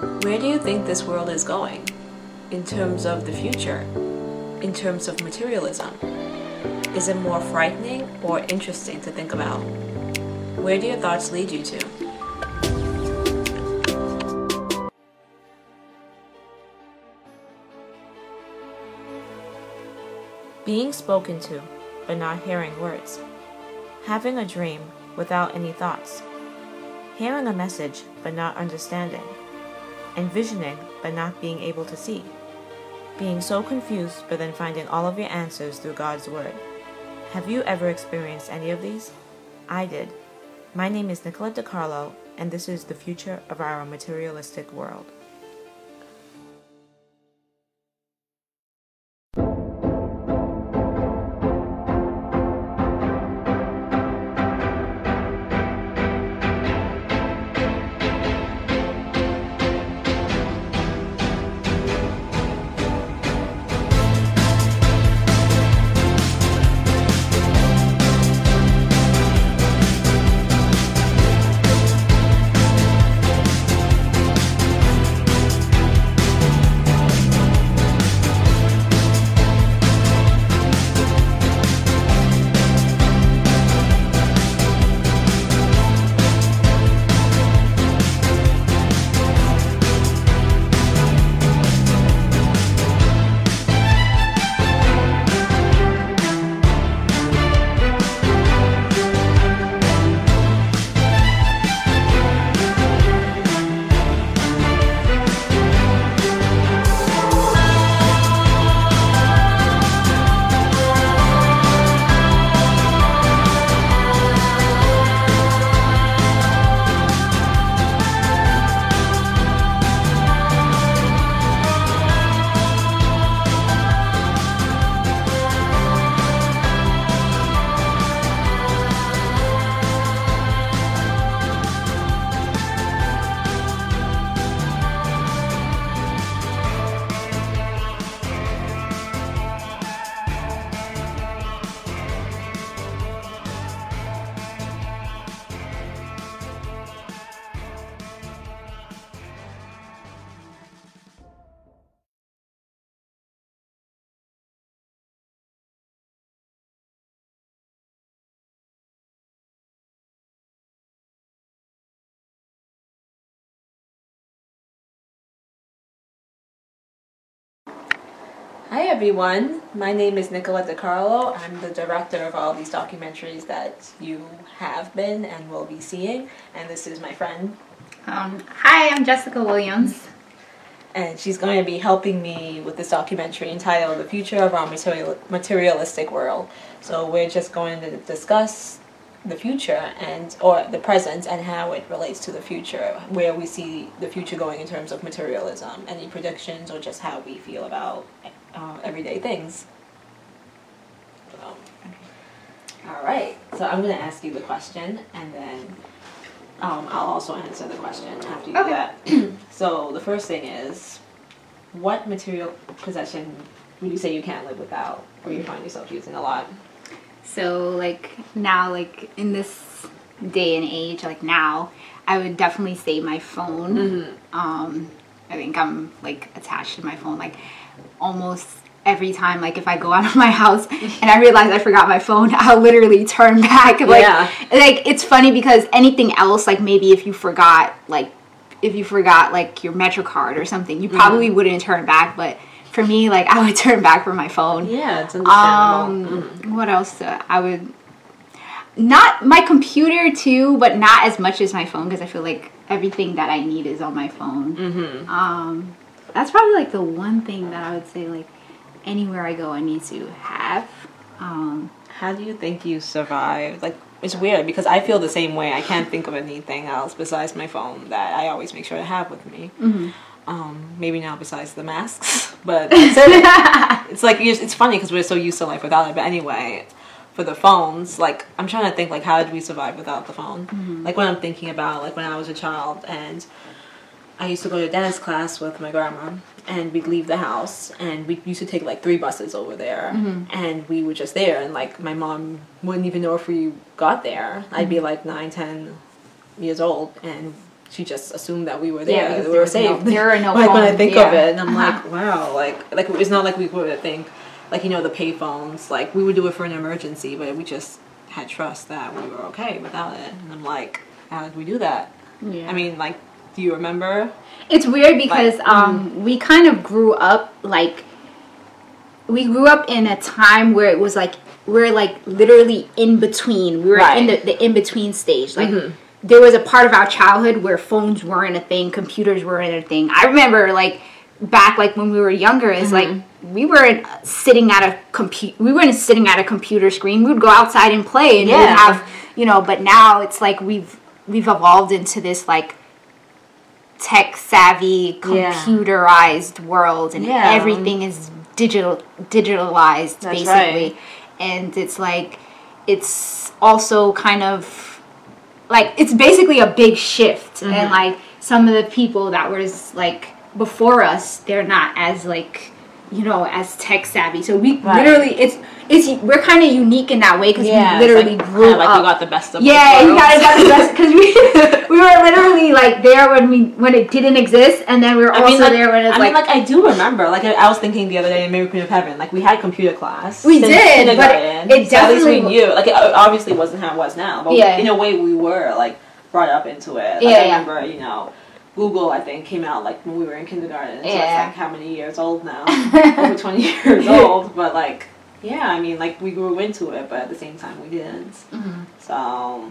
Where do you think this world is going? In terms of the future? In terms of materialism? Is it more frightening or interesting to think about? Where do your thoughts lead you to? Being spoken to, but not hearing words. Having a dream without any thoughts. Hearing a message, but not understanding. Envisioning, but not being able to see. Being so confused, but then finding all of your answers through God's Word. Have you ever experienced any of these? I did. My name is Nicolette DiCarlo, and this is the future of our materialistic world. Hi everyone, my name is Nicolette DiCarlo. I'm the director of all these documentaries that you have been and will be seeing, and this is my friend. Um, hi, I'm Jessica Williams. And she's going to be helping me with this documentary entitled The Future of Our Material- Materialistic World. So we're just going to discuss the future and or the present and how it relates to the future, where we see the future going in terms of materialism, any predictions or just how we feel about uh, everyday things. So, all right. So I'm going to ask you the question, and then um, I'll also answer the question after you do that. so the first thing is, what material possession would you say you can't live without, or you find yourself using a lot? So, like, now, like, in this day and age, like, now, I would definitely say my phone. Mm-hmm. Um, I think I'm, like, attached to my phone, like, almost every time, like, if I go out of my house and I realize I forgot my phone, I'll literally turn back. Like, Yeah. like, it's funny because anything else, like, maybe if you forgot, like, if you forgot, like, your Metro card or something, you probably Mm-hmm. wouldn't turn back, but for me, like, I would turn back for my phone. Yeah, it's understandable. Um, what else? Uh, I would not my computer too, but not as much as my phone because I feel like everything that I need is on my phone. mm-hmm. Um, that's probably like the one thing that I would say like anywhere I go I need to have. Um, How do you think you survive? Like, it's weird because I feel the same way. I can't think of anything else besides my phone that I always make sure to have with me. Um, maybe now besides the masks, but it. it's like it's funny because we're so used to life without it. But anyway, for the phones, like I'm trying to think like how did we survive without the phone? Like when I'm thinking about like when I was a child and I used to go to dance class with my grandma, and we'd leave the house, and we used to take like three buses over there, and we were just there, and like my mom wouldn't even know if we got there. I'd be like nine, ten years old, and she just assumed that we were there. because we were was no- safe. there were no like when I think yeah. of it, and I'm Uh-huh. like, wow, like like it's not like we would think, like you know, the payphones. Like we would do it for an emergency, but we just had trust that we were okay without it. And I'm like, how did we do that? Yeah. I mean, like, do you remember? It's weird because Like, um, we kind of grew up like we grew up in a time where it was like we're like literally in between. We were in the, the in between stage. Like Mhm. there was a part of our childhood where phones weren't a thing, computers weren't a thing. I remember like back like when we were younger is like we weren't sitting at a computer we weren't sitting at a computer screen we would go outside and play and we'd Yeah. have you know but now it's like we've we've evolved into this like tech savvy Yeah. computerized world and Yeah. everything is digital digitalized That's basically right. and it's like it's also kind of like it's basically a big shift Mm-hmm. and like some of the people that was like before us they're not as like you know as tech savvy so we Right. literally it's it's we're kind of unique in that way because Yeah, we literally like, grew like up we got the best of yeah, you guys got the best because we we were literally like there when we when it didn't exist, and then we were I also mean, like, there when it's I like, mean, like I do remember. Like I, I was thinking the other day in Mary Queen of Heaven, like we had computer class. We did, but kindergarten, it so at least we knew. Like it obviously wasn't how it was now, but Yeah. in a way we were like brought up into it. Like, Yeah, I yeah. you know. Google, I think, came out like when we were in kindergarten. So Yeah. it's like how many years old now? Over 20 years old. But like, yeah, I mean, like we grew into it, but at the same time we didn't. Mhm. So,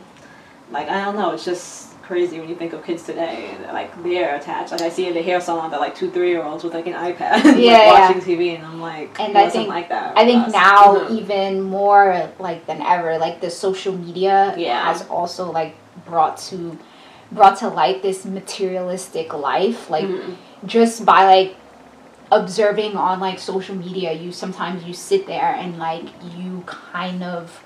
like, I don't know. It's just crazy when you think of kids today. They're, like they're attached. Like I see in the hair salon, they're like two, three year olds with like an iPad, like, Yeah, yeah. watching TV, and I'm like, And it I wasn't think- like that. I think us. now Mhm. even more like than ever, like the social media Yeah. has also like brought to brought to light this materialistic life, like Mhm. just by like observing on like social media you sometimes you sit there and like you kind of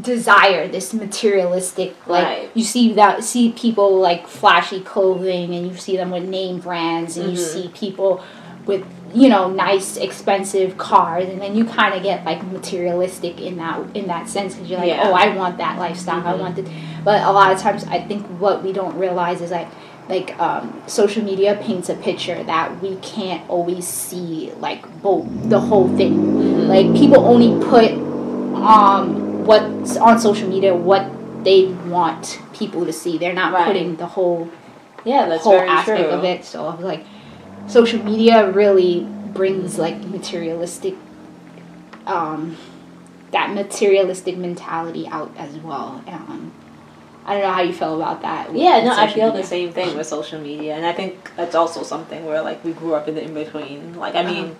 desire this materialistic like Right. you see that see people like flashy clothing and you see them with name brands and you Mhm. see people with you know nice expensive cars and then you kind of get like materialistic in that in that sense because you're like Yeah. oh i want that lifestyle i Mhm. want it but a lot of times i think what we don't realize is like like um, social media paints a picture that we can't always see like both the whole thing Mm-hmm. like people only put um what's on social media what they want people to see they're not Right. putting the whole yeah, that's whole very aspect true. of it. So I was like, social media really brings like materialistic, um, that materialistic mentality out as well. Um, I don't know how you feel about that. Yeah, no, I feel media. the same thing with social media, and I think that's also something where like we grew up in the in between. Like, I mean,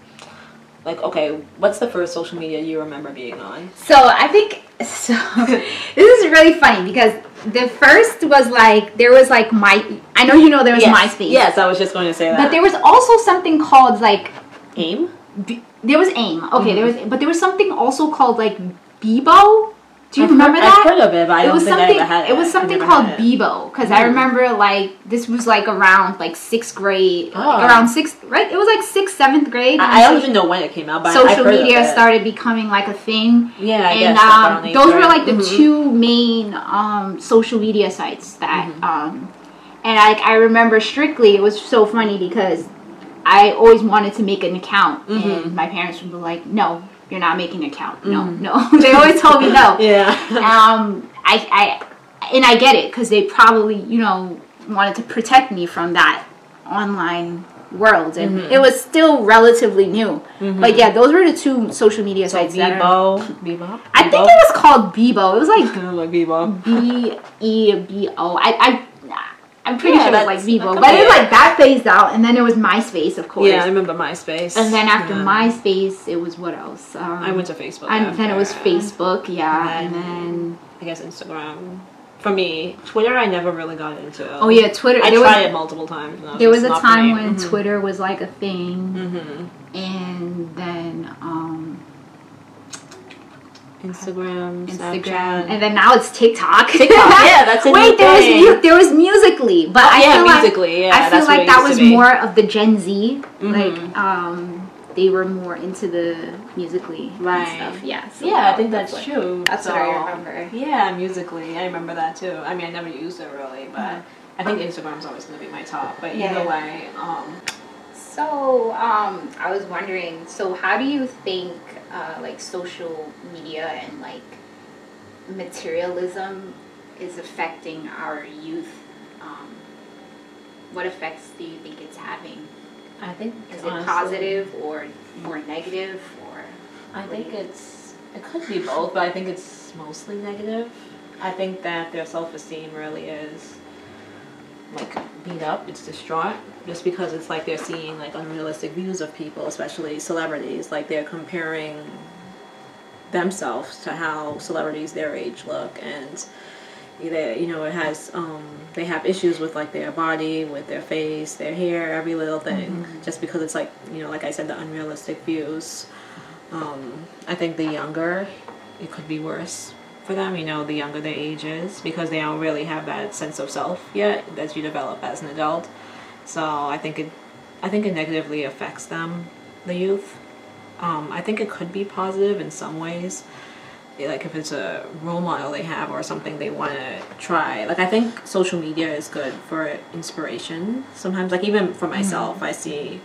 like, okay, what's the first social media you remember being on? So I think so. this is really funny because the first was like there was like my. I know you know there was yes. MySpace. Yes, I was just going to say that. But there was also something called like AIM. B- there was AIM. Okay, there was, Mm-hmm. but there was something also called like Bebo. Do you I've remember heard, that? I've heard of it, but I it don't was think something. I ever had it. it was something called. Bebo because I Mm. remember like this was like around like sixth grade, like, Oh. around sixth right. It was like sixth, seventh grade. I, I don't even know when it came out, but social media started becoming like a thing. Yeah, I and guess um, those were like the Mhm. two main um, social media sites that Mm-hmm. um, and I, I remember strictly it was so funny because I always wanted to make an account Mm-hmm. and my parents would be like no you're not making an count. no no they always told me no Yeah. um, I, I and I get it because they probably you know wanted to protect me from that online world and Mm-hmm. it was still relatively new but yeah those were the two social media so sites Bebo. Bebo. I think it was called Bebo. It was like like Bebo. B E B O. I I I'm pretty Yeah, sure it was like that's- Bebo, that could but it was like that phased out, and then it was MySpace, of course. Yeah, I remember MySpace. and then after Yeah. MySpace, it was what else? Um, I went to Facebook. and then it was. Facebook, yeah, And and then I guess Instagram. For me, Twitter I never really got into. oh yeah, Twitter. I tried was it multiple times. it there was a time me. when Mhm. Twitter was like a thing, Mhm. and then um, Instagram, Instagram, Snapchat, and then now it's TikTok. TikTok, yeah, that's a new Wait, there was mu- there was Musically, but I yeah, feel like yeah, I feel like that was more of the Gen Z. Mhm. Like, um, they were more into the musically Right. and stuff. Yeah. so Yeah, I think that's, what- true. That's so, what I remember. Yeah, musically, I remember that too. I mean, I never used it really, but I think Instagram's always going to be my top, but Yeah. either way, um, So, um, I was wondering, so how do you think, uh, like, social media and, like, materialism is affecting our youth? Um, what effects do you think it's having? I think Is it positive or more negative or? I think it's it could be both, but I think it's mostly negative. I think that their self esteem really is like beat up. It's distraught just because it's like they're seeing like unrealistic views of people, especially celebrities. Like they're comparing themselves to how celebrities their age look and they you know it has um they have issues with like their body with their face their hair every little thing just because it's like you know like i said the unrealistic views um i think the younger it could be worse for them you know the younger their age is because they don't really have that sense of self yet that you develop as an adult so i think it i think it negatively affects them the youth um, I think it could be positive in some ways. Like if it's a role model they have or something they want to try. Like I think social media is good for inspiration. Sometimes, like even for myself, I see,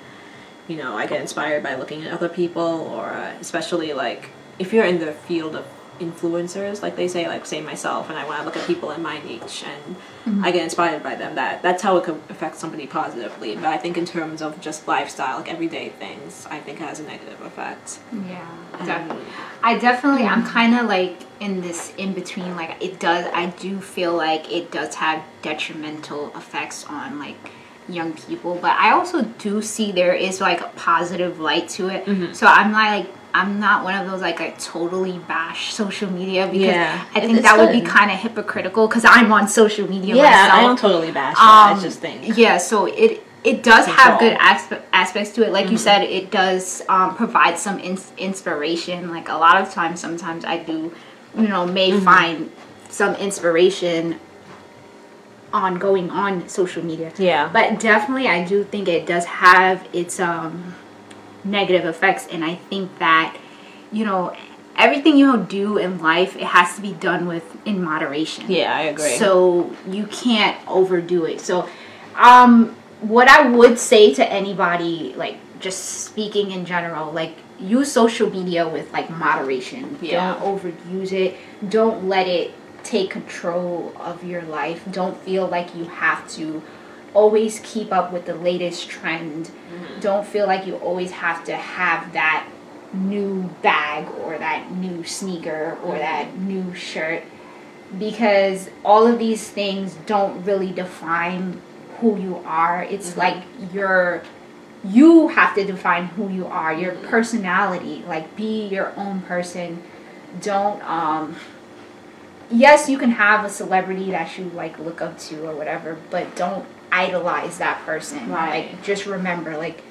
you know, I get inspired by looking at other people, or uh, especially like if you're in the field of influencers, like they say, like say myself, and I want to look at people in my niche, and I get inspired by them. That that's how it could affect somebody positively. But I think in terms of just lifestyle, like everyday things, I think it has a negative effect. Yeah, Um, definitely. I definitely, I'm kind of like in this in between. Like it does, I do feel like it does have detrimental effects on like young people, but I also do see there is like a positive light to it. Mm-hmm. So I'm like I'm not one of those like I totally bash social media because Yeah. I think that would be kind of hypocritical because I'm on social media Yeah, myself. I don't totally bash it. Um, I just think Yeah, so it it does have good aspe- aspects to it. Like Mm-hmm. you said, it does um, provide some ins- inspiration. Like a lot of times, sometimes I do, you know, may Mm-hmm. find some inspiration on going on social media. Yeah. But definitely, I do think it does have its um, negative effects, and I think that you know everything you do in life it has to be done with in moderation. yeah, I agree. So you can't overdo it. So, um, what I would say to anybody, like just speaking in general, like use social media with like moderation. Yeah. Don't overuse it. Don't let it take control of your life. Don't feel like you have to always keep up with the latest trend. Mm-hmm. Don't feel like you always have to have that new bag or that new sneaker or mm-hmm. that new shirt because all of these things don't really define who you are. It's mm-hmm. like you're you have to define who you are, your personality. Like be your own person. Don't um yes, you can have a celebrity that you like look up to or whatever, but don't idolize that person. Right. Like just remember like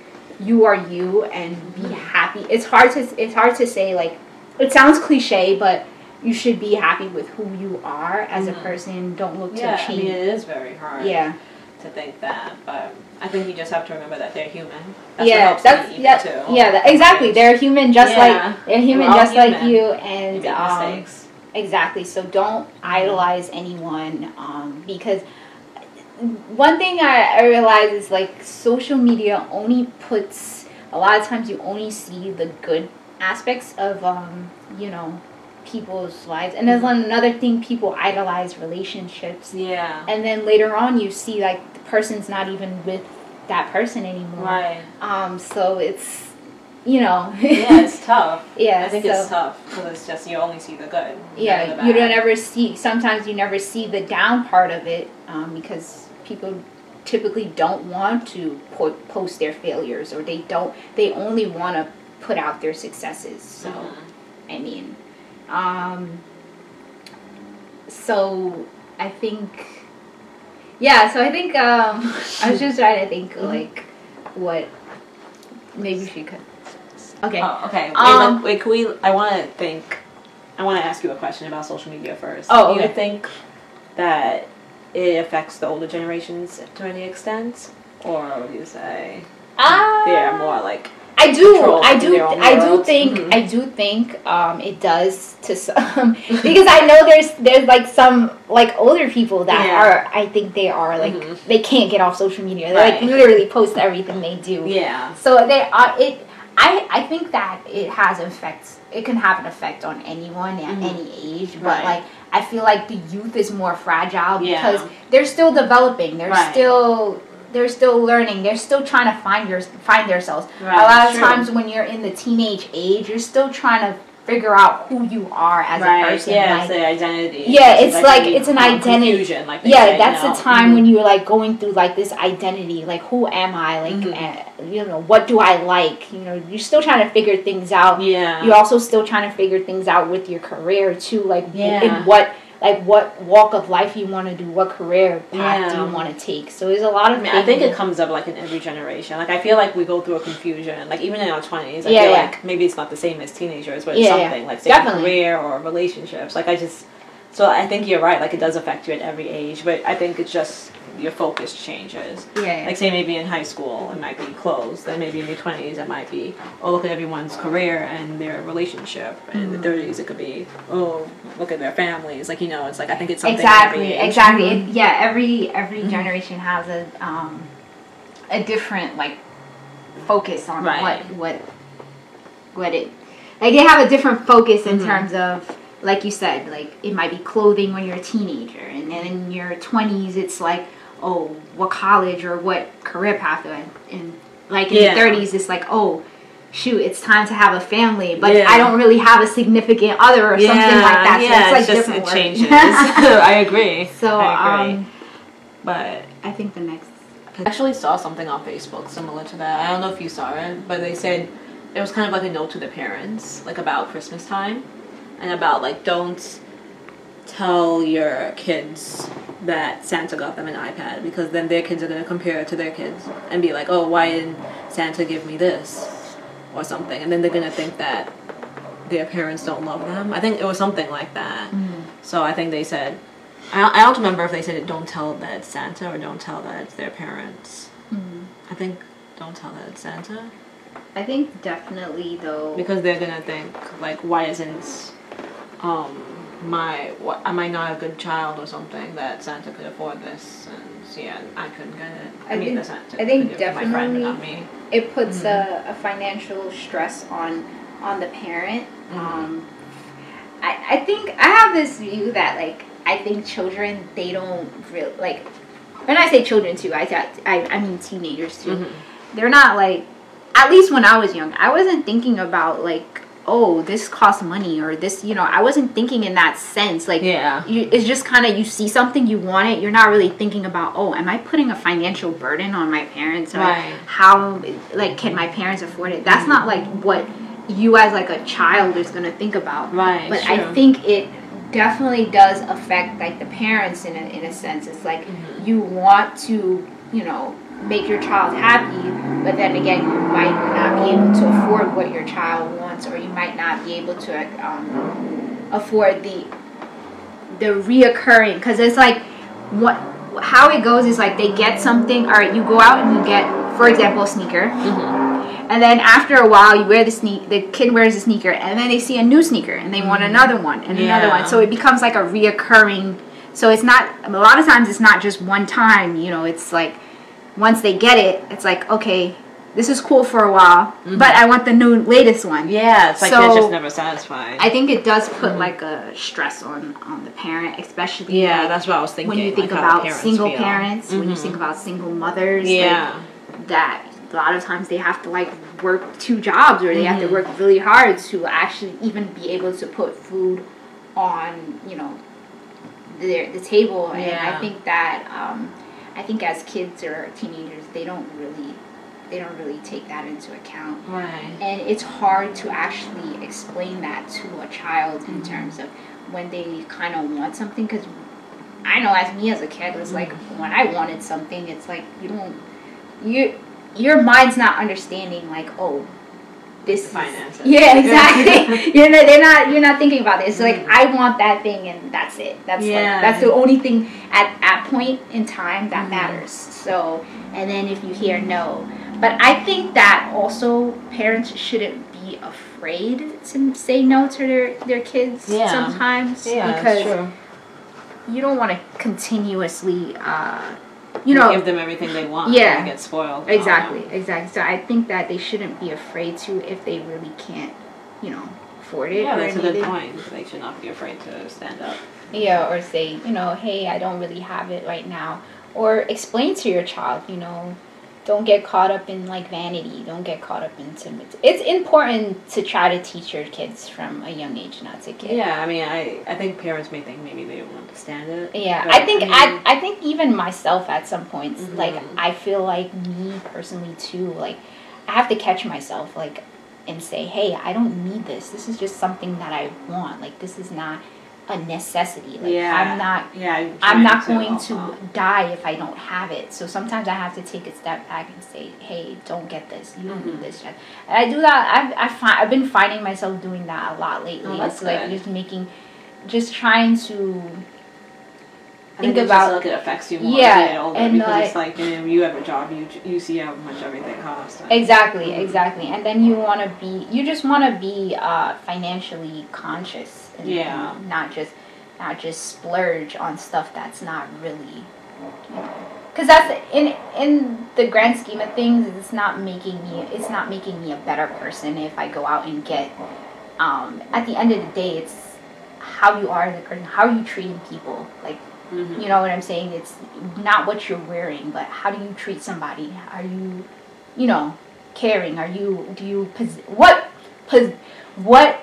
you are you and be happy. It's hard to it's hard to say like it sounds cliche, but you should be happy with who you are as a person. Don't look yeah, to I change. mean, it is very hard yeah, to think that, but I think you just have to remember that they're human. That's yeah, what helps that's me yeah, too. yeah. That, exactly, they're human, just Yeah. like they're human, just like human. you, You and make um, exactly. So don't idolize anyone, um, because one thing I, I realize is like social media only puts a lot of times you only see the good aspects of um, you know people's lives, and Mm-hmm. then another thing people idolize relationships. Yeah. and then later on you see like the person's not even with that person anymore Right. um so it's you know Yeah, it's tough. yeah I think so, it's tough because it's just you only see the good. yeah the you don't ever see sometimes you never see the down part of it um, because people typically don't want to po- post their failures or they don't they only want to put out their successes so Mhm. i mean um so i think yeah so i think um i was just trying to think Mm-hmm. like what maybe she could okay Oh, okay. Wait, Um, wait, can we? I want to think. I want to ask you a question about social media first. Oh, Do you think that it affects the older generations to any extent, or would you say Ah, they're more like? I do, I do, I do think, Mhm. I do think um, it does to some because I know there's there's like some like older people that Yeah. are I think they are like Mhm. they can't get off social media. They like literally post everything they do. Yeah. So they are it. I I think that it has effects. It can have an effect on anyone at Mhm. any age, but Right. like I feel like the youth is more fragile Yeah. because they're still developing. They're Right. still they're still learning. They're still trying to find your find themselves. Right, a lot of true. times when you're in the teenage age, you're still trying to figure out who you are as right. a person. yeah, like- it's the identity. Yeah, it's like- the, it's an identity. Like yeah, that's the time Mhm. when you're like going through like this identity, like who am I? Like, Mhm. uh, you know, what do I like? You know, you're still trying to figure things out. Yeah. You're also still trying to figure things out with your career too, like Yeah. in what like what walk of life you want to do, what career path do you want to take. So there's a lot of. I, mean, I think it comes up like in every generation. Like I feel like we go through a confusion. Like even in our twenties, I Yeah, feel yeah. like maybe it's not the same as teenagers, but it's Yeah, yeah. something like say career or relationships. Like I just, so I think you're right. Like it does affect you at every age, but I think it's just your focus changes. Yeah, yeah. Like say maybe in high school it might be clothes, then maybe in your twenties it might be oh look at everyone's career and their relationship. And in the Mm-hmm. thirties it could be oh look at their families. Like you know it's like I think it's something exactly exactly. It- yeah every every Mm-hmm. generation has a um a different like focus on Right. what what what it like they have a different focus in Mhm. terms of like you said like it might be clothing when you're a teenager and then in your 20s it's like oh what college or what career path and, and like in Yeah. your 30s it's like oh shoot it's time to have a family but Yeah. i don't really have a significant other or something like that Yeah, so it's it's like just different it changes. I agree. So, I agree. um, but I think the next. I actually saw something on Facebook similar to that. I don't know if you saw it, but they said it was kind of like a note to the parents, like about Christmas time, and about like don't tell your kids that Santa got them an iPad because then their kids are gonna compare it to their kids and be like, oh, why didn't Santa give me this or something, and then they're gonna think that their parents don't love them. I think it was something like that. Mm. So I think they said, I don't, I don't remember if they said it, don't tell that it's Santa or don't tell that it's their parents. Mm. I think don't tell that it's Santa I think definitely though. because they're gonna think like, why isn't um my what am I not a good child or something that Santa could afford this and yeah I couldn't get it. I, I mean think- the Santa I think could give it my friend not me. it puts Mm-hmm. a, a financial stress on on the parent. Mm-hmm. Um, I I think I have this view that like I think children they don't really like. When I say children too, I I I mean teenagers too. Mm-hmm. They're not like. At least when I was young, I wasn't thinking about like oh this costs money or this you know I wasn't thinking in that sense like Yeah. you, it's just kind of you see something you want it you're not really thinking about oh am i putting a financial burden on my parents or Right. how like can my parents afford it that's not like what you as like a child is going to think about Right, but true. i think it definitely does affect like the parents in a, in a sense it's like Mm-hmm. you want to you know make your child happy but then again you might not be able to afford what your child wants or you might not be able to um, afford the the reoccurring. Because it's like what how it goes is like they get something all right you go out and you get for example a sneaker. And then after a while you wear the sneak the kid wears the sneaker and then they see a new sneaker and they want another one and another one. So it becomes like a reoccurring so it's not a lot of times it's not just one time you know it's like once they get it it's like okay this is cool for a while but i want the new latest one Yeah, it's like So, they're just never satisfied. I think it does put like a stress on on the parent, especially yeah, like, that's what I was thinking. when you think like about parents single feel. parents, when you Mhm. think about single mothers, Yeah. like, that a lot of times they have to like work two jobs or they have to Mm-hmm. work really hard to actually even be able to put food on you know their the table, and I think that um, I think as kids or teenagers they don't really they don't really take that into account. Right. and it's hard to actually explain that to a child in mm-hmm. terms of when they kind of want something because i know as me as a kid it's like mm-hmm. when i wanted something it's like you don't you your mind's not understanding like oh this is- Finances. yeah exactly you're not, they're not you're not thinking about it it's like i want that thing and that's it that's Yeah. like that's the only thing at at point in time that matters so and then if you hear no But I think that also parents shouldn't be afraid to say no to their, their kids Yeah. sometimes Yeah, because that's true. you don't want to continuously, uh, you know, give them everything they want. Yeah. and get spoiled. Exactly, exactly. So I think that they shouldn't be afraid to if they really can't, you know, afford it Yeah, that's a good point. They should not be afraid to stand up. Yeah, or say, you know, hey, I don't really have it right now. Or explain to your child, you know, don't get caught up in like vanity. Don't get caught up in timid. It's important to try to teach your kids from a young age not to get. Yeah, I mean, I, I think parents may think maybe they don't understand it. Yeah, I think mean, I, I think even myself at some points, Mhm. like I feel like me personally too, like I have to catch myself like and say, hey, I don't need this. This is just something that I want. Like this is not a necessity. Like yeah, I'm not Yeah, I'm, I'm not going to die if I don't have it. So sometimes I have to take a step back and say, "Hey, don't get this. You don't Mhm. need this yet." And I do that. I've I find, I've been finding myself doing that a lot lately. Oh, it's like just making, just trying to I think think about- just like it affects you more Yeah, as you get older and, because it's like- like you know you have a job you you see how much everything costs. and- exactly, Mhm. exactly. And then you want to be, you just want to be uh, financially conscious. And, Yeah. and not just not just splurge on stuff that's not really because that's in in the grand scheme of things it's not making me it's not making me a better person if i go out and get um at the end of the day it's how you are as a person how are you treating people. Like Mhm. you know what i'm saying? It's not what you're wearing but how do you treat somebody? Are you you know caring? Are you do you pos- what pos- what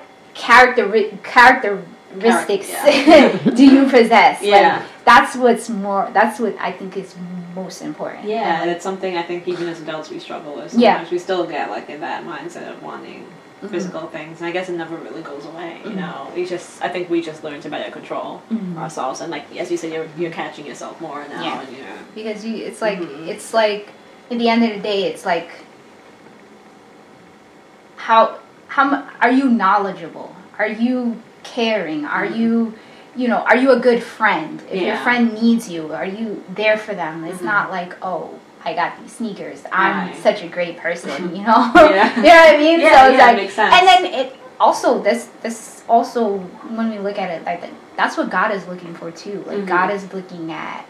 character characteristics yeah. do you possess Yeah. like that's what's more that's what i think is most important Yeah, and it's something I think even as adults we struggle with. Yeah. Sometimes we still get like in that mindset of wanting Mhm. physical things, and I guess it never really goes away. You Mhm. know, we just I think we just learn to better control Mhm. ourselves, and like as you said, you're you're catching yourself more now, Yeah. and you're because you it's like Mhm. it's like at the end of the day it's like how how are you knowledgeable are you caring are Mhm. you you know are you a good friend if your friend needs you are you there for them it's Mhm. not like oh I got these sneakers. I'm Right. such a great person, you know. Yeah. you know what I mean? Yeah, so it's yeah, like, makes sense. and then it also this this also when we look at it like that's what God is looking for too. Like Mhm. God is looking at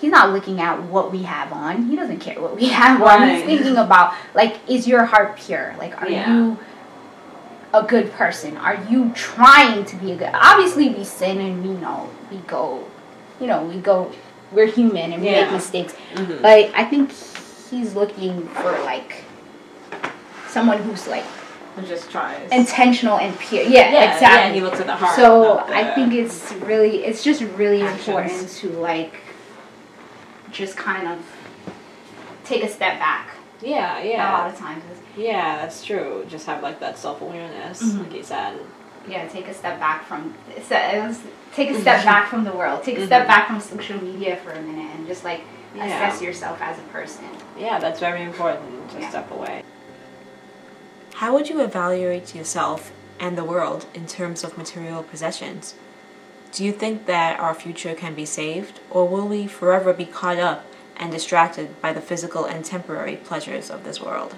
he's not looking at what we have on. He doesn't care what we have on. He's thinking about like is your heart pure? Like are Yeah. you a good person? Are you trying to be a good? Obviously we sin and we know we go, you know, we go we're human and we make Yeah. mistakes. Mhm. But I think he's looking for like someone who's like It just tries. intentional and pure. Yeah, yeah, exactly. Yeah, he looks at the heart. So the- I think it's really, it's just really Actions. important to like, just kind of take a step back. Yeah, yeah. A lot of times, yeah. That's true. Just have like that self awareness, Mhm. like you said. yeah, take a step back from, it's a- it was- take a step back from the world. Take a step Mhm. back from social media for a minute and just like Yeah. assess yourself as a person. Yeah, that's very important to Yeah. step away. How would you evaluate yourself and the world in terms of material possessions? Do you think that our future can be saved, or will we forever be caught up and distracted by the physical and temporary pleasures of this world?